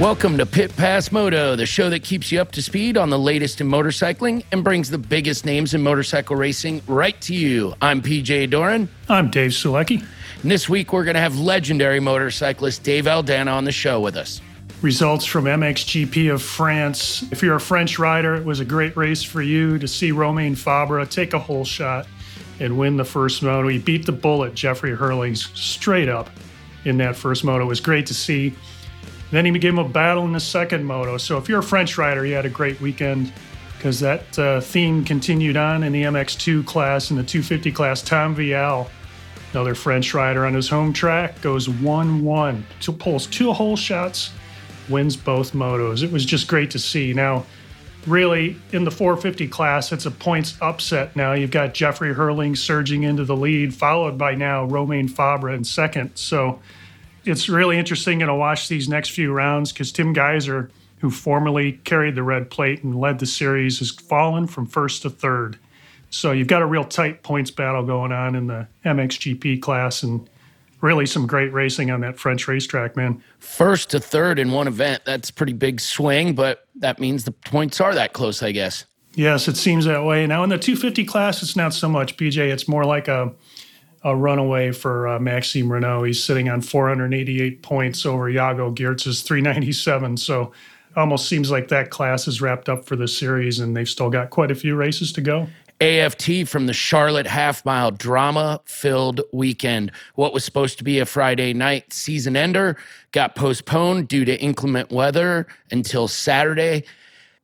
Welcome to Pit Pass Moto, the show that keeps you up to speed on the latest in motorcycling and brings the biggest names in motorcycle racing right to you. I'm PJ Doran. I'm Dave Sulecki. And this week we're going to have legendary motorcyclist Dave Aldana on the show with us. Results from MXGP of France. If you're a French rider, it was a great race for you to see Romain Febvre take a hole shot and win the first moto. He beat the bullet, Jeffrey Herlings, straight up in that first moto. It was great to see. Then he gave him a battle in the second moto. So if you're a French rider, you had a great weekend because that uh, theme continued on in the MX2 class and the 250 class. Tom Vialle, another French rider on his home track, goes 1 1, pulls two hole shots, wins both motos. It was just great to see. Now, really, in the 450 class, it's a points upset now. You've got Jeffrey Hurling surging into the lead, followed by now Romain Febvre in second. So, it's really interesting to watch these next few rounds because Tim Gajser, who formerly carried the red plate and led the series, has fallen from first to third. So you've got a real tight points battle going on in the MXGP class and really some great racing on that French racetrack, man. First to third in one event, that's a pretty big swing, but that means the points are that close, I guess. Yes, it seems that way. Now in the 250 class, it's not so much, BJ. It's more like a a runaway for uh, Maxime Renaux. He's sitting on 488 points over Jago Geerts's 397. So almost seems like that class is wrapped up for the series, and they've still got quite a few races to go. AFT from the Charlotte half mile drama filled weekend. What was supposed to be a Friday night season ender got postponed due to inclement weather until Saturday.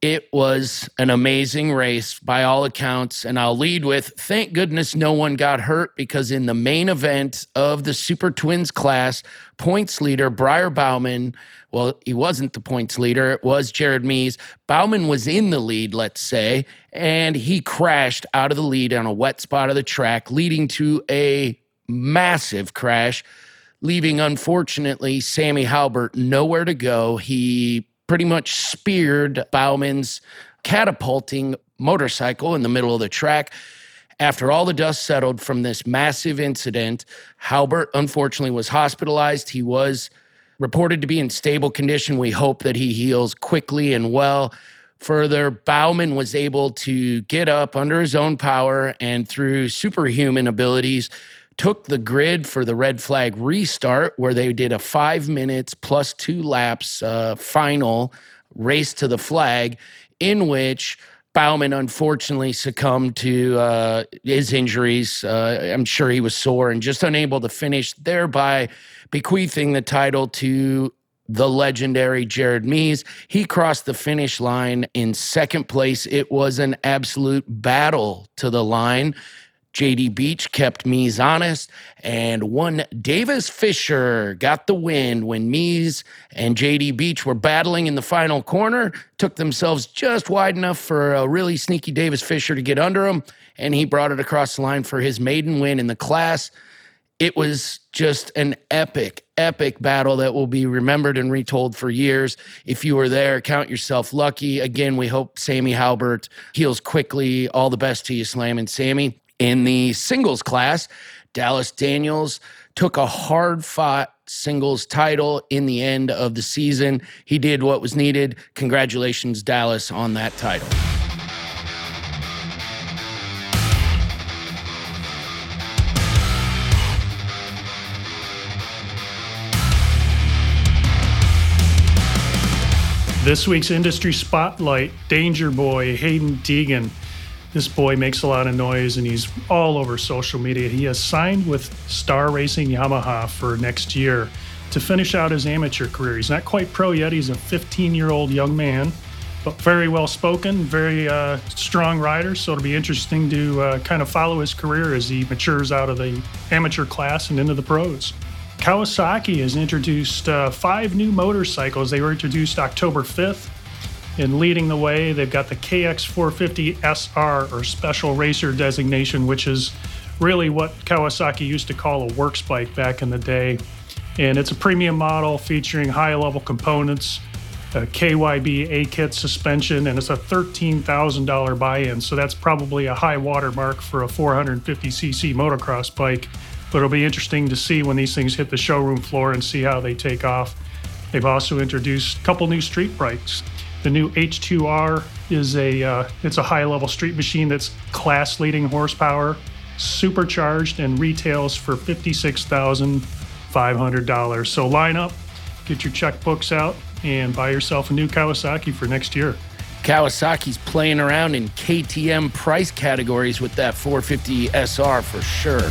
It was an amazing race by all accounts. And I'll lead with thank goodness no one got hurt because in the main event of the Super Twins class, points leader Briar Bauman, well, he wasn't the points leader, it was Jared Mees. Bauman was in the lead, let's say, and he crashed out of the lead on a wet spot of the track, leading to a massive crash, leaving, unfortunately, Sammy Halbert nowhere to go. He pretty much speared Bauman's catapulting motorcycle in the middle of the track. After all the dust settled from this massive incident, Halbert unfortunately was hospitalized. He was reported to be in stable condition. We hope that he heals quickly and well. Further, Bauman was able to get up under his own power and through superhuman abilities took the grid for the red flag restart, where they did a five minutes plus two laps uh, final race to the flag, in which Bauman unfortunately succumbed to uh, his injuries. Uh, I'm sure he was sore and just unable to finish, thereby bequeathing the title to the legendary Jared Mees. He crossed the finish line in second place. It was an absolute battle to the line. JD Beach kept Mees honest, and one Davis Fisher got the win when Mees and JD Beach were battling in the final corner, took themselves just wide enough for a really sneaky Davis Fisher to get under him, and he brought it across the line for his maiden win in the class. It was just an epic, epic battle that will be remembered and retold for years. If you were there, count yourself lucky. Again, we hope Sammy Halbert heals quickly. All the best to you, Slam and Sammy. In the singles class, Dallas Daniels took a hard fought singles title in the end of the season. He did what was needed. Congratulations, Dallas, on that title. This week's industry spotlight Danger Boy Haiden Deegan this boy makes a lot of noise and he's all over social media. He has signed with Star Racing Yamaha for next year to finish out his amateur career. He's not quite pro yet. He's a 15 year old young man but very well spoken, very uh, strong rider. So it'll be interesting to uh, kind of follow his career as he matures out of the amateur class and into the pros. Kawasaki has introduced uh, five new motorcycles. They were introduced October 5th. And leading the way, they've got the KX450 SR or Special Racer designation, which is really what Kawasaki used to call a works bike back in the day. And it's a premium model featuring high level components, a KYB A kit suspension, and it's a $13,000 buy in. So that's probably a high watermark for a 450cc motocross bike. But it'll be interesting to see when these things hit the showroom floor and see how they take off. They've also introduced a couple new street bikes. The new H2R is a uh, it's a high level street machine that's class leading horsepower, supercharged, and retails for fifty six thousand five hundred dollars. So line up, get your checkbooks out, and buy yourself a new Kawasaki for next year. Kawasaki's playing around in KTM price categories with that 450 SR for sure.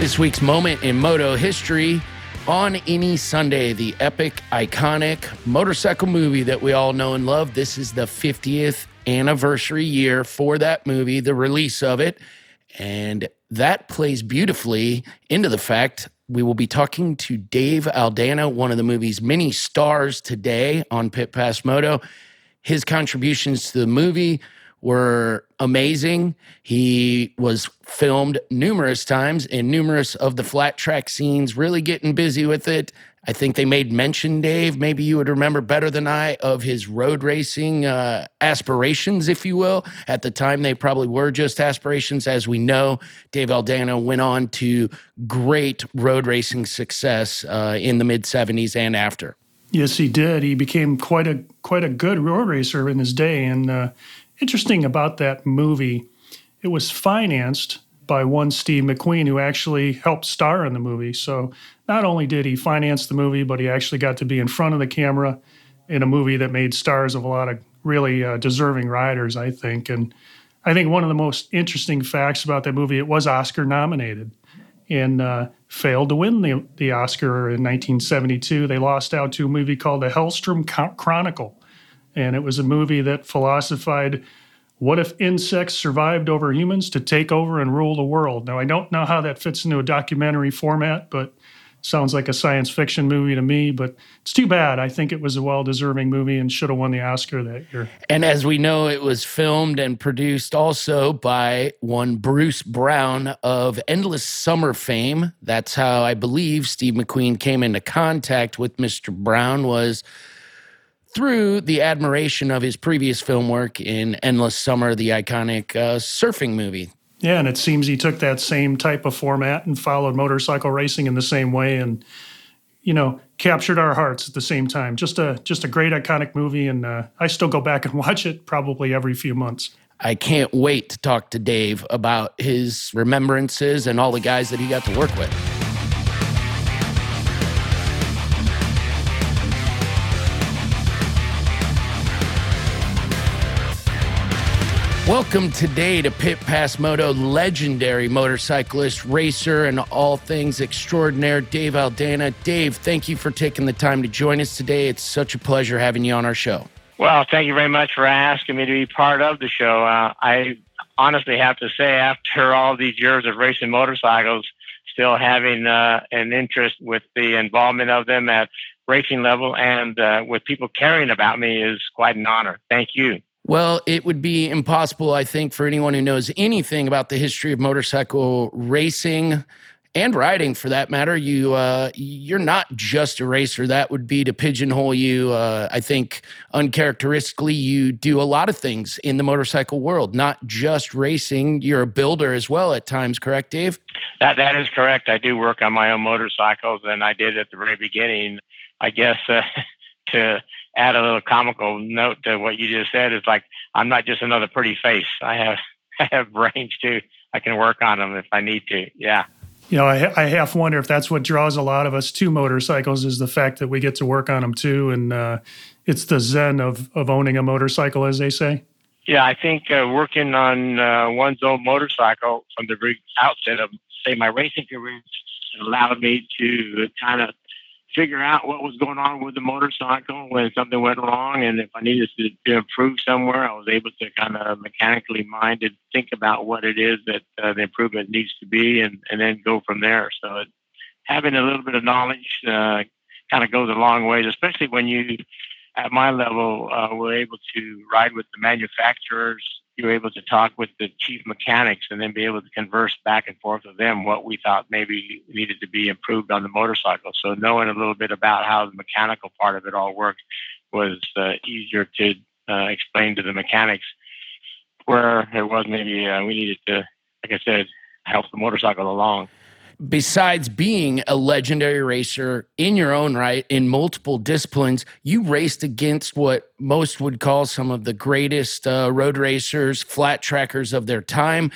This week's moment in moto history on any Sunday, the epic, iconic motorcycle movie that we all know and love. This is the 50th anniversary year for that movie, the release of it. And that plays beautifully into the fact we will be talking to Dave Aldana, one of the movie's many stars today on Pit Pass Moto. His contributions to the movie were amazing. He was filmed numerous times in numerous of the flat track scenes, really getting busy with it. I think they made mention, Dave, maybe you would remember better than I, of his road racing uh, aspirations, if you will. At the time, they probably were just aspirations. As we know, Dave Aldana went on to great road racing success uh, in the mid 70s and after. Yes, he did. He became quite a quite a good road racer in his day, and uh, interesting about that movie, it was financed by one Steve McQueen who actually helped star in the movie. So not only did he finance the movie, but he actually got to be in front of the camera in a movie that made stars of a lot of really uh, deserving riders, I think. And I think one of the most interesting facts about that movie, it was Oscar nominated and uh, failed to win the, the Oscar in 1972. They lost out to a movie called The Hellstrom Chronicle and it was a movie that philosophized what if insects survived over humans to take over and rule the world? Now, I don't know how that fits into a documentary format, but sounds like a science fiction movie to me, but it's too bad. I think it was a well deserving movie and should have won the Oscar that year. And as we know, it was filmed and produced also by one Bruce Brown of Endless Summer fame. That's how I believe Steve McQueen came into contact with Mr. Brown was through the admiration of his previous film work in Endless Summer, the iconic uh, surfing movie. Yeah, and it seems he took that same type of format and followed motorcycle racing in the same way, and you know, captured our hearts at the same time. Just a just a great iconic movie, and uh, I still go back and watch it probably every few months. I can't wait to talk to Dave about his remembrances and all the guys that he got to work with. Welcome today to Pit Pass Moto, legendary motorcyclist, racer, and all things extraordinaire, Dave Aldana. Dave, thank you for taking the time to join us today. It's such a pleasure having you on our show. Well, thank you very much for asking me to be part of the show. Uh, I honestly have to say, after all these years of racing motorcycles, still having uh, an interest with the involvement of them at racing level and uh, with people caring about me is quite an honor. Thank you. Well, it would be impossible, I think, for anyone who knows anything about the history of motorcycle racing and riding for that matter. You uh, you're not just a racer. That would be to pigeonhole you. Uh, I think uncharacteristically, you do a lot of things in the motorcycle world, not just racing. You're a builder as well at times. Correct, Dave? That that is correct. I do work on my own motorcycles, and I did at the very beginning. I guess uh, to add a little comical note to what you just said It's like I'm not just another pretty face. I have I have brains too. I can work on them if I need to. Yeah you know, I, I half wonder if that's what draws a lot of us to motorcycles is the fact that we get to work on them too, and uh, it's the zen of of owning a motorcycle, as they say. Yeah, I think uh, working on uh, one's own motorcycle from the very outset of, say, my racing career allowed me to kind of figure out what was going on with the motorcycle when something went wrong, and if I needed to, to improve somewhere, I was able to kind of mechanically minded think about what it is that uh, the improvement needs to be, and and then go from there. So it, having a little bit of knowledge uh, kind of goes a long way, especially when you at my level uh, were able to ride with the manufacturers you were able to talk with the chief mechanics and then be able to converse back and forth with them what we thought maybe needed to be improved on the motorcycle. So knowing a little bit about how the mechanical part of it all worked was uh, easier to uh, explain to the mechanics. Where it was maybe uh, we needed to, like I said, help the motorcycle along besides being a legendary racer in your own right in multiple disciplines, you raced against what most would call some of the greatest uh, road racers, flat trackers of their time.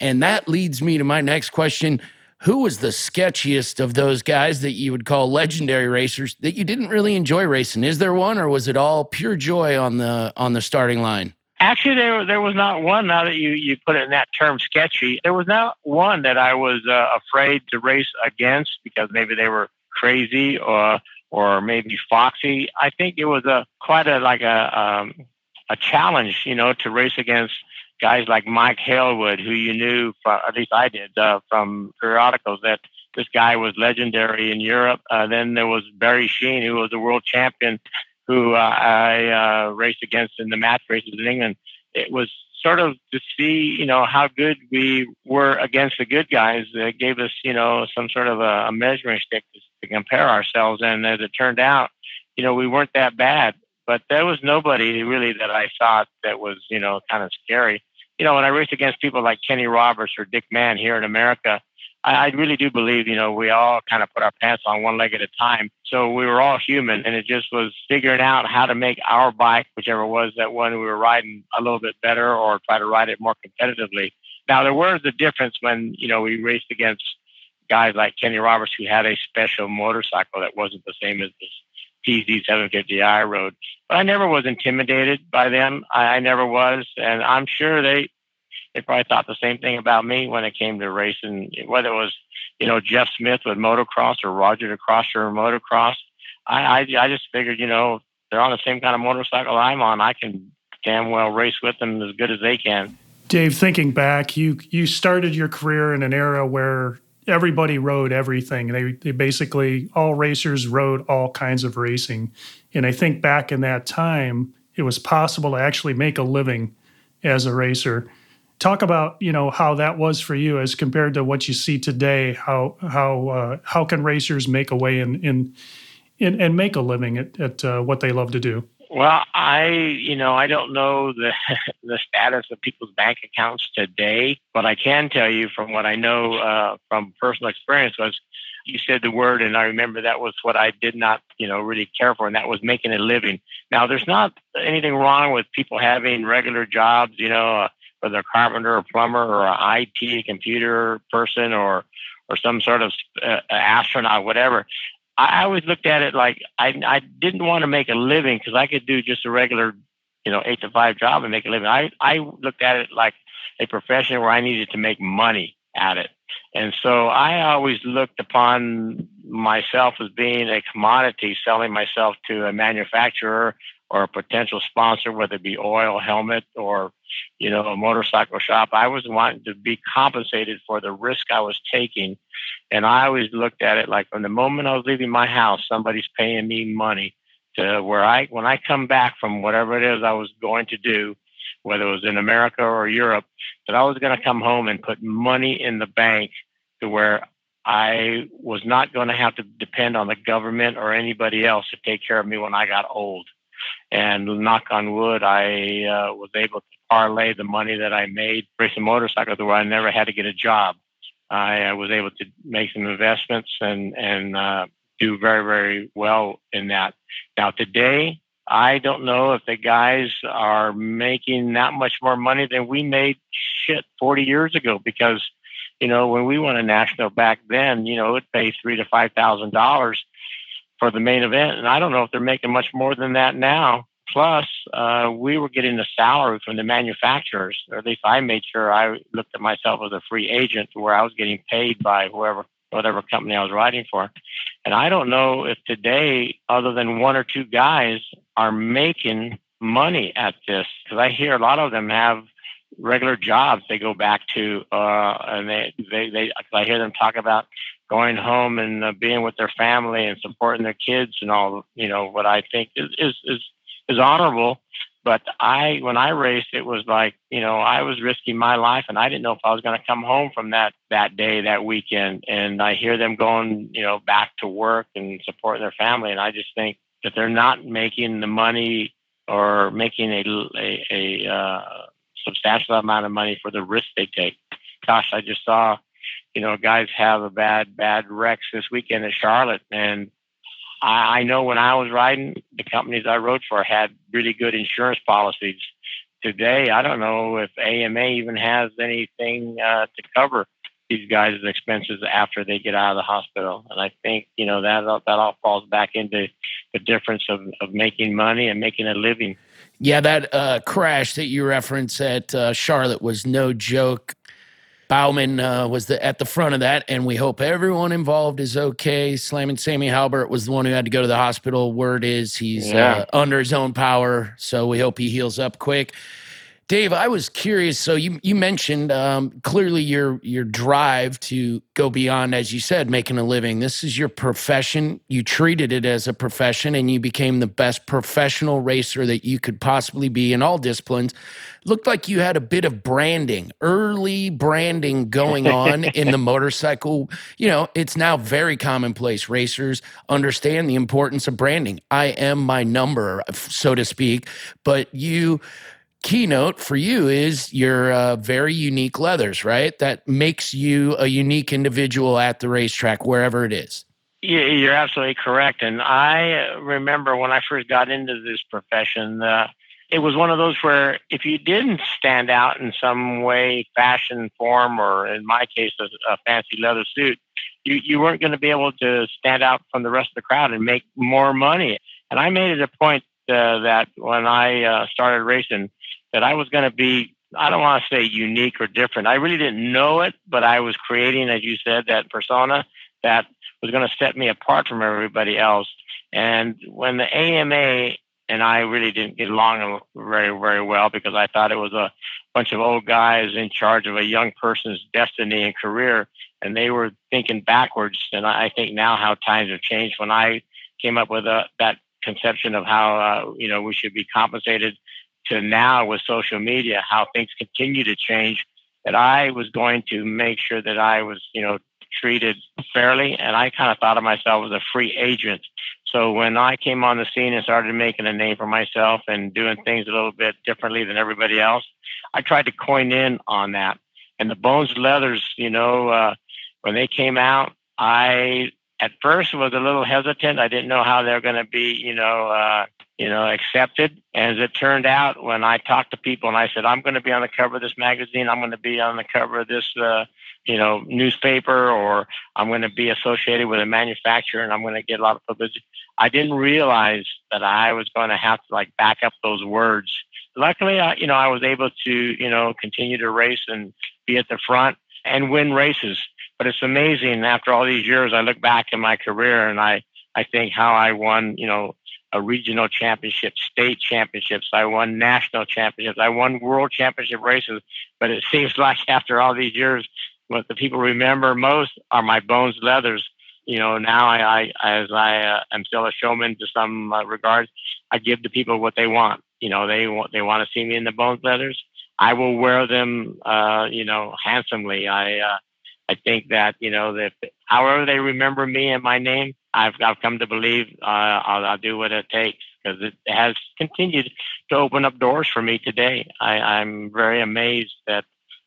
And that leads me to my next question. Who was the sketchiest of those guys that you would call legendary racers that you didn't really enjoy racing? Is there one or was it all pure joy on the on the starting line? Actually, there there was not one. Now that you you put it in that term, sketchy, there was not one that I was uh, afraid to race against because maybe they were crazy or or maybe foxy. I think it was a quite a like a um, a challenge, you know, to race against guys like Mike Hailwood, who you knew, from, at least I did, uh, from periodicals that this guy was legendary in Europe. Uh, then there was Barry Sheene, who was a world champion who uh, I uh, raced against in the match races in England. It was sort of to see, you know, how good we were against the good guys. It gave us, you know, some sort of a, a measuring stick to, to compare ourselves. And as it turned out, you know, we weren't that bad. But there was nobody really that I thought that was, you know, kind of scary. You know, when I raced against people like Kenny Roberts or Dick Mann here in America, I, I really do believe, you know, we all kind of put our pants on one leg at a time. So we were all human, and it just was figuring out how to make our bike, whichever was that one we were riding, a little bit better or try to ride it more competitively. Now, there was a difference when, you know, we raced against guys like Kenny Roberts who had a special motorcycle that wasn't the same as this PZ 750i rode. But I never was intimidated by them. I, I never was. And I'm sure they, they probably thought the same thing about me when it came to racing, whether it was, you know, Jeff Smith with motocross or Roger DeCoster or motocross. I, I, I just figured, you know, they're on the same kind of motorcycle I'm on. I can damn well race with them as good as they can. Dave, thinking back, you you started your career in an era where everybody rode everything. They they basically all racers rode all kinds of racing. And I think back in that time, it was possible to actually make a living as a racer talk about you know how that was for you as compared to what you see today how how uh, how can racers make a way in in, in and make a living at, at uh, what they love to do? Well i you know i don't know the the status of people's bank accounts today but i can tell you from what i know uh, from personal experience was you said the word and i remember that was what i did not you know really care for and that was making a living. Now there's not anything wrong with people having regular jobs you know whether a carpenter or plumber or an IT computer person or or some sort of uh, astronaut, whatever. I always looked at it like I I didn't want to make a living because I could do just a regular, you know, eight to five job and make a living. I I looked at it like a profession where I needed to make money at it. And so I always looked upon myself as being a commodity, selling myself to a manufacturer or a potential sponsor, whether it be oil, helmet, or you know a motorcycle shop. I was wanting to be compensated for the risk I was taking, and I always looked at it like from the moment I was leaving my house, somebody's paying me money to where I when I come back from whatever it is I was going to do, whether it was in America or Europe, that I was going to come home and put money in the bank to where I was not going to have to depend on the government or anybody else to take care of me when I got old. And knock on wood, I uh, was able to parlay the money that I made racing motorcycles where I never had to get a job. I, I was able to make some investments and and uh, do very very well in that. Now today, I don't know if the guys are making that much more money than we made shit 40 years ago because you know when we won a national back then, you know it paid three to five thousand dollars for the main event, and I don't know if they're making much more than that now. Plus, uh, we were getting a salary from the manufacturers, or at least I made sure I looked at myself as a free agent where I was getting paid by whoever, whatever company I was riding for. And I don't know if today, other than one or two guys, are making money at this because I hear a lot of them have regular jobs they go back to, uh, and they, they, they, I hear them talk about going home and uh, being with their family and supporting their kids and all, you know, what I think is, is, is is honorable. But I, when I raced, it was like, you know, I was risking my life and I didn't know if I was going to come home from that, that day, that weekend. And I hear them going, you know, back to work and supporting their family. And I just think that they're not making the money or making a, a, a uh, substantial amount of money for the risk they take. Gosh, I just saw, you know, guys have a bad, bad wrecks this weekend at Charlotte and I, I know when I was riding, the companies I rode for had really good insurance policies. Today, I don't know if AMA even has anything uh, to cover these guys' expenses after they get out of the hospital. And I think you know that that all falls back into the difference of, of making money and making a living. Yeah, that uh, crash that you reference at uh, Charlotte was no joke. Bauman uh, was the, at the front of that, and we hope everyone involved is okay. Slamming Sammy Halbert was the one who had to go to the hospital. Word is he's yeah. uh, under his own power, so we hope he heals up quick. Dave, I was curious. So you you mentioned um, clearly your your drive to go beyond, as you said, making a living. This is your profession. You treated it as a profession, and you became the best professional racer that you could possibly be in all disciplines. Looked like you had a bit of branding, early branding going on in the motorcycle. You know, it's now very commonplace. Racers understand the importance of branding. I am my number, so to speak. But you keynote for you is your uh, very unique leathers, right? That makes you a unique individual at the racetrack, wherever it is. Yeah, you're absolutely correct. And I remember when I first got into this profession, uh, it was one of those where if you didn't stand out in some way, fashion, form, or in my case, a, a fancy leather suit, you, you weren't going to be able to stand out from the rest of the crowd and make more money. And I made it a point uh, that when I uh, started racing, that I was going to be, I don't want to say unique or different. I really didn't know it, but I was creating, as you said, that persona that was going to set me apart from everybody else. And when the AMA and I really didn't get along very, very well because I thought it was a bunch of old guys in charge of a young person's destiny and career, and they were thinking backwards. And I think now how times have changed. When I came up with a, that conception of how uh, you know we should be compensated to now with social media, how things continue to change, that I was going to make sure that I was, you know, treated fairly. And I kind of thought of myself as a free agent. So when I came on the scene and started making a name for myself and doing things a little bit differently than everybody else, I tried to coin in on that. And the Bones Leathers, you know, uh, when they came out, I at first was a little hesitant. I didn't know how they're going to be, you know, uh, you know, accepted. As it turned out, when I talked to people and I said, I'm going to be on the cover of this magazine, I'm going to be on the cover of this, uh, you know, newspaper, or I'm going to be associated with a manufacturer and I'm going to get a lot of publicity. I didn't realize that I was going to have to like back up those words. Luckily, I, you know, I was able to, you know, continue to race and be at the front and win races. But it's amazing after all these years, I look back in my career and I, I think how I won, you know, a regional championship, state championships. I won national championships. I won world championship races. But it seems like after all these years, what the people remember most are my bones leathers. You know, now I, I as I uh, am still a showman to some uh, regards, I give the people what they want. You know, they want they want to see me in the bones leathers. I will wear them, uh, you know, handsomely. I uh, I think that you know that however they remember me and my name, I've I've come to believe uh, I'll, I'll do what it takes because it has continued to open up doors for me today. I, I'm very amazed that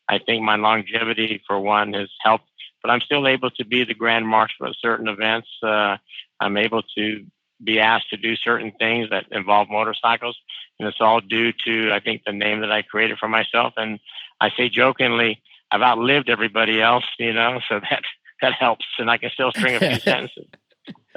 I think my longevity, for one, has helped. But I'm still able to be the grand marshal at certain events. Uh, I'm able to be asked to do certain things that involve motorcycles, and it's all due to I think the name that I created for myself. And I say jokingly, I've outlived everybody else, you know, so that that helps, and I can still string a few sentences.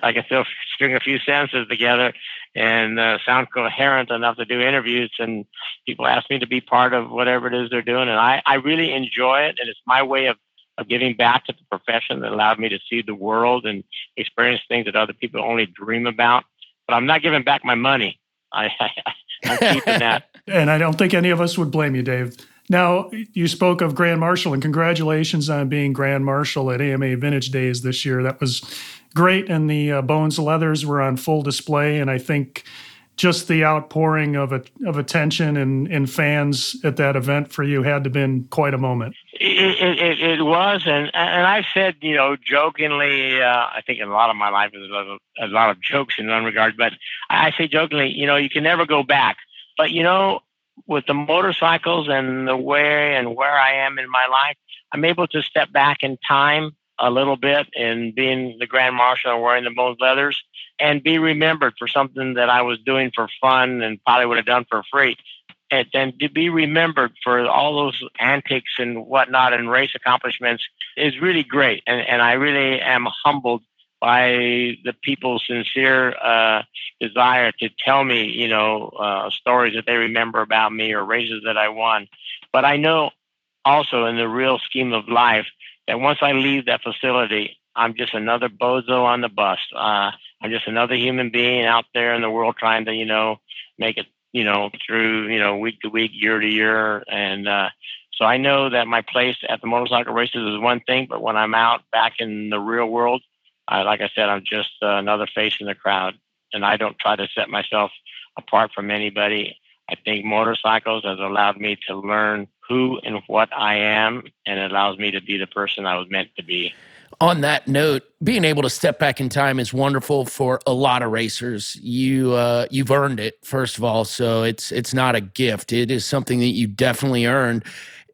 I can still string a few sentences together and uh, sound coherent enough to do interviews. And people ask me to be part of whatever it is they're doing, and I, I really enjoy it. And it's my way of of giving back to the profession that allowed me to see the world and experience things that other people only dream about. But I'm not giving back my money. I, I I'm keeping that. and I don't think any of us would blame you, Dave. Now, you spoke of Grand Marshal, and congratulations on being Grand Marshal at AMA Vintage Days this year. That was great, and the uh, Bones leathers were on full display. And I think just the outpouring of a, of attention and, and fans at that event for you had to been quite a moment. It, it, it was, and and I've said, you know, jokingly, uh, I think in a lot of my life there's a lot of, a lot of jokes in one regard, but I say jokingly, you know, you can never go back. But you know, with the motorcycles and the way and where I am in my life, I'm able to step back in time a little bit and being the grand marshal and wearing the bones leathers and be remembered for something that I was doing for fun and probably would have done for free. And then to be remembered for all those antics and whatnot and race accomplishments is really great. And, and I really am humbled by the people's sincere uh, desire to tell me, you know, uh, stories that they remember about me or races that I won. But I know also in the real scheme of life that once I leave that facility, I'm just another bozo on the bus. Uh, I'm just another human being out there in the world trying to, you know, make it, you know, through, you know, week to week, year to year. And uh, so I know that my place at the motorcycle races is one thing, but when I'm out back in the real world, I, like I said, I'm just uh, another face in the crowd. And I don't try to set myself apart from anybody. I think motorcycles has allowed me to learn who and what I am, and it allows me to be the person I was meant to be on that note, being able to step back in time is wonderful for a lot of racers. You uh, you've earned it first of all, so it's it's not a gift. It is something that you definitely earned.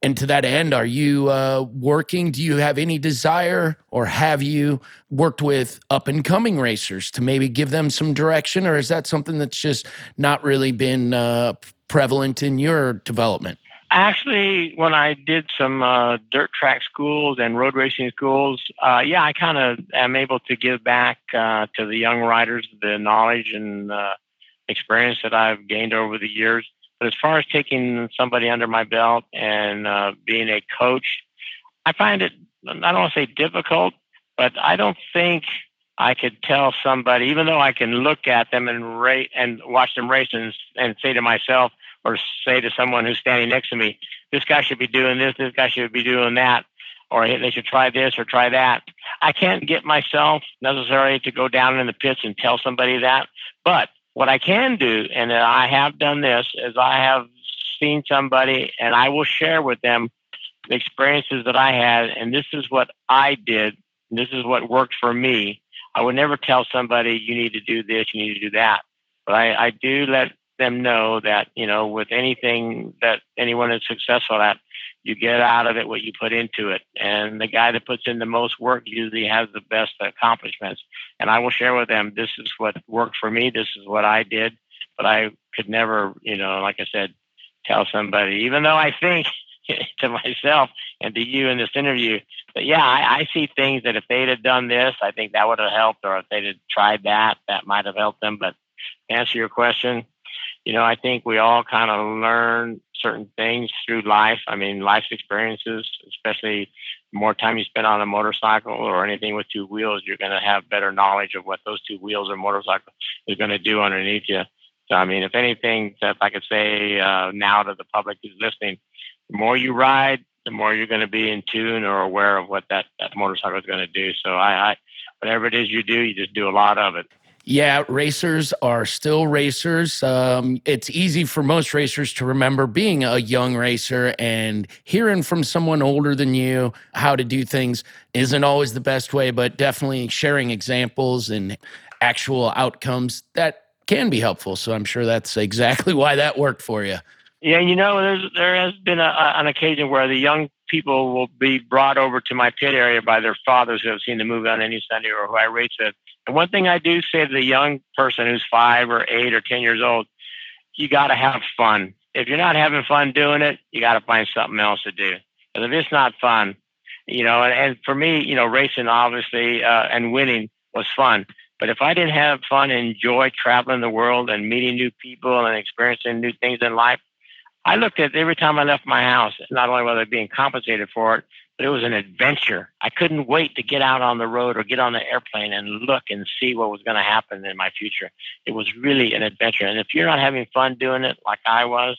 And to that end, are you uh, working? Do you have any desire, or have you worked with up and coming racers to maybe give them some direction, or is that something that's just not really been uh, prevalent in your development? Actually, when I did some uh, dirt track schools and road racing schools, uh, yeah, I kind of am able to give back uh, to the young riders the knowledge and uh, experience that I've gained over the years. But as far as taking somebody under my belt and uh, being a coach, I find it, I don't want to say difficult, but I don't think I could tell somebody, even though I can look at them and rate and watch them race and, and say to myself, or say to someone who's standing next to me, this guy should be doing this, this guy should be doing that, or they should try this or try that. I can't get myself necessarily to go down in the pits and tell somebody that. But what I can do, and I have done this, is I have seen somebody and I will share with them the experiences that I had, and this is what I did, this is what worked for me. I would never tell somebody you need to do this, you need to do that. But I, I do let them know that you know with anything that anyone is successful at you get out of it what you put into it. And the guy that puts in the most work usually has the best accomplishments. And i will share with them this is what worked for me this is what i did. But i could never you know like i said tell somebody even though i think to myself and to you in this interview but yeah I, I see things that if they'd have done this i think that would have helped or if they'd have tried that that might have helped them. But answer your question you know, I think we all kind of learn certain things through life. I mean, life's experiences, especially more time you spend on a motorcycle or anything with two wheels, you're going to have better knowledge of what those two wheels or motorcycle is going to do underneath you. So, I mean, if anything, if I could say uh, now to the public who's listening, the more you ride, the more you're going to be in tune or aware of what that, that motorcycle is going to do. So, I, I, whatever it is you do, you just do a lot of it. Yeah, racers are still racers. Um, it's easy for most racers to remember being a young racer and hearing from someone older than you how to do things isn't always the best way, but definitely sharing examples and actual outcomes that can be helpful. So I'm sure that's exactly why that worked for you. Yeah, you know, there's there has been a, an occasion where the young people will be brought over to my pit area by their fathers who have seen the movie on any Sunday or who I race with. One thing I do say to the young person who's five or eight or ten years old, you got to have fun. If you're not having fun doing it, you got to find something else to do. If it's not fun, you know, and, and for me, you know, racing obviously uh, and winning was fun. But if I didn't have fun and enjoy traveling the world and meeting new people and experiencing new things in life, I looked at every time I left my house, not only was I being compensated for it, but it was an adventure. I couldn't wait to get out on the road or get on the airplane and look and see what was going to happen in my future. It was really an adventure. And if you're not having fun doing it like I was,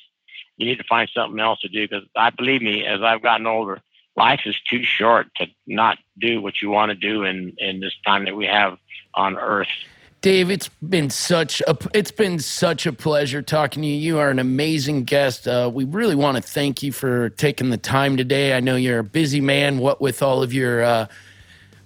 you need to find something else to do because I believe me, as I've gotten older, life is too short to not do what you want to do in, in this time that we have on earth. Dave, it's been such a it's been such a pleasure talking to you. You are an amazing guest. Uh, we really want to thank you for taking the time today. I know you're a busy man. What with all of your uh,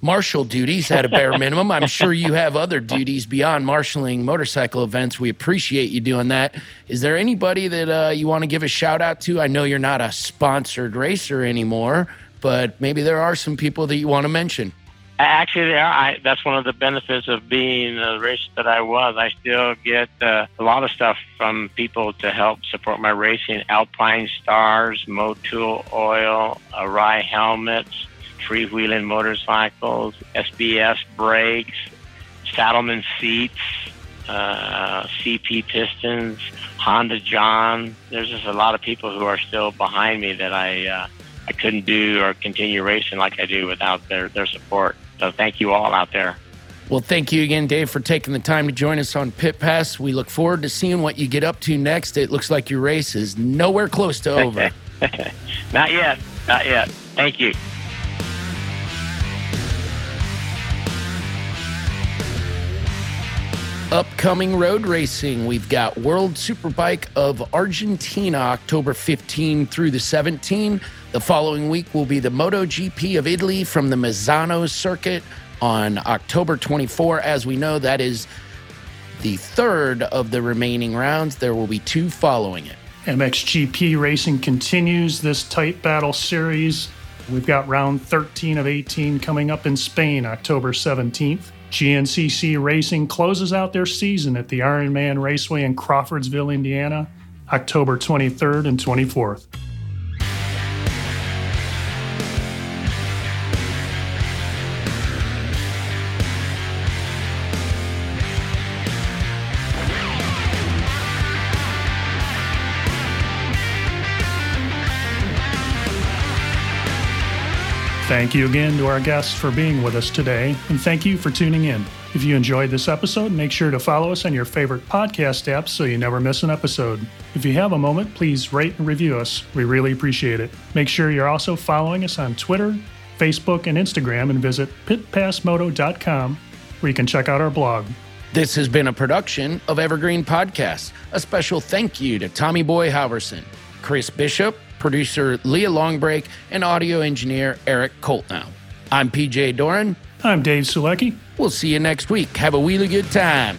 marshal duties at a bare minimum, I'm sure you have other duties beyond marshaling motorcycle events. We appreciate you doing that. Is there anybody that uh, you want to give a shout out to? I know you're not a sponsored racer anymore, but maybe there are some people that you want to mention. Actually, there. I, that's one of the benefits of being a racer that I was. I still get uh, a lot of stuff from people to help support my racing. Alpine Stars, Motul Oil, Arai helmets, freewheeling motorcycles, SBS brakes, Saddlemen seats, uh, CP pistons, Honda John. There's just a lot of people who are still behind me that I uh, I couldn't do or continue racing like I do without their their support. So thank you all out there. Well, thank you again, Dave, for taking the time to join us on Pit Pass. We look forward to seeing what you get up to next. It looks like your race is nowhere close to over. not yet. Not yet. Thank you. Upcoming road racing, we've got World Superbike of Argentina, October 15 through the 17. The following week will be the MotoGP of Italy from the Misano circuit on October 24. As we know, that is the third of the remaining rounds. There will be two following it. MXGP racing continues this tight battle series. We've got round 13 of 18 coming up in Spain, October 17th. GNCC Racing closes out their season at the Ironman Raceway in Crawfordsville, Indiana, October 23rd and 24th. Thank you again to our guests for being with us today, and thank you for tuning in. If you enjoyed this episode, make sure to follow us on your favorite podcast apps so you never miss an episode. If you have a moment, please rate and review us. We really appreciate it. Make sure you're also following us on Twitter, Facebook, and Instagram, and visit pitpassmoto.com where you can check out our blog. This has been a production of Evergreen Podcasts. A special thank you to Tommy Boy Halverson, Chris Bishop, producer Leah Longbreak, and audio engineer Eric Coltnow. I'm PJ Doran. I'm Dave Sulecki. We'll see you next week. Have a really good time.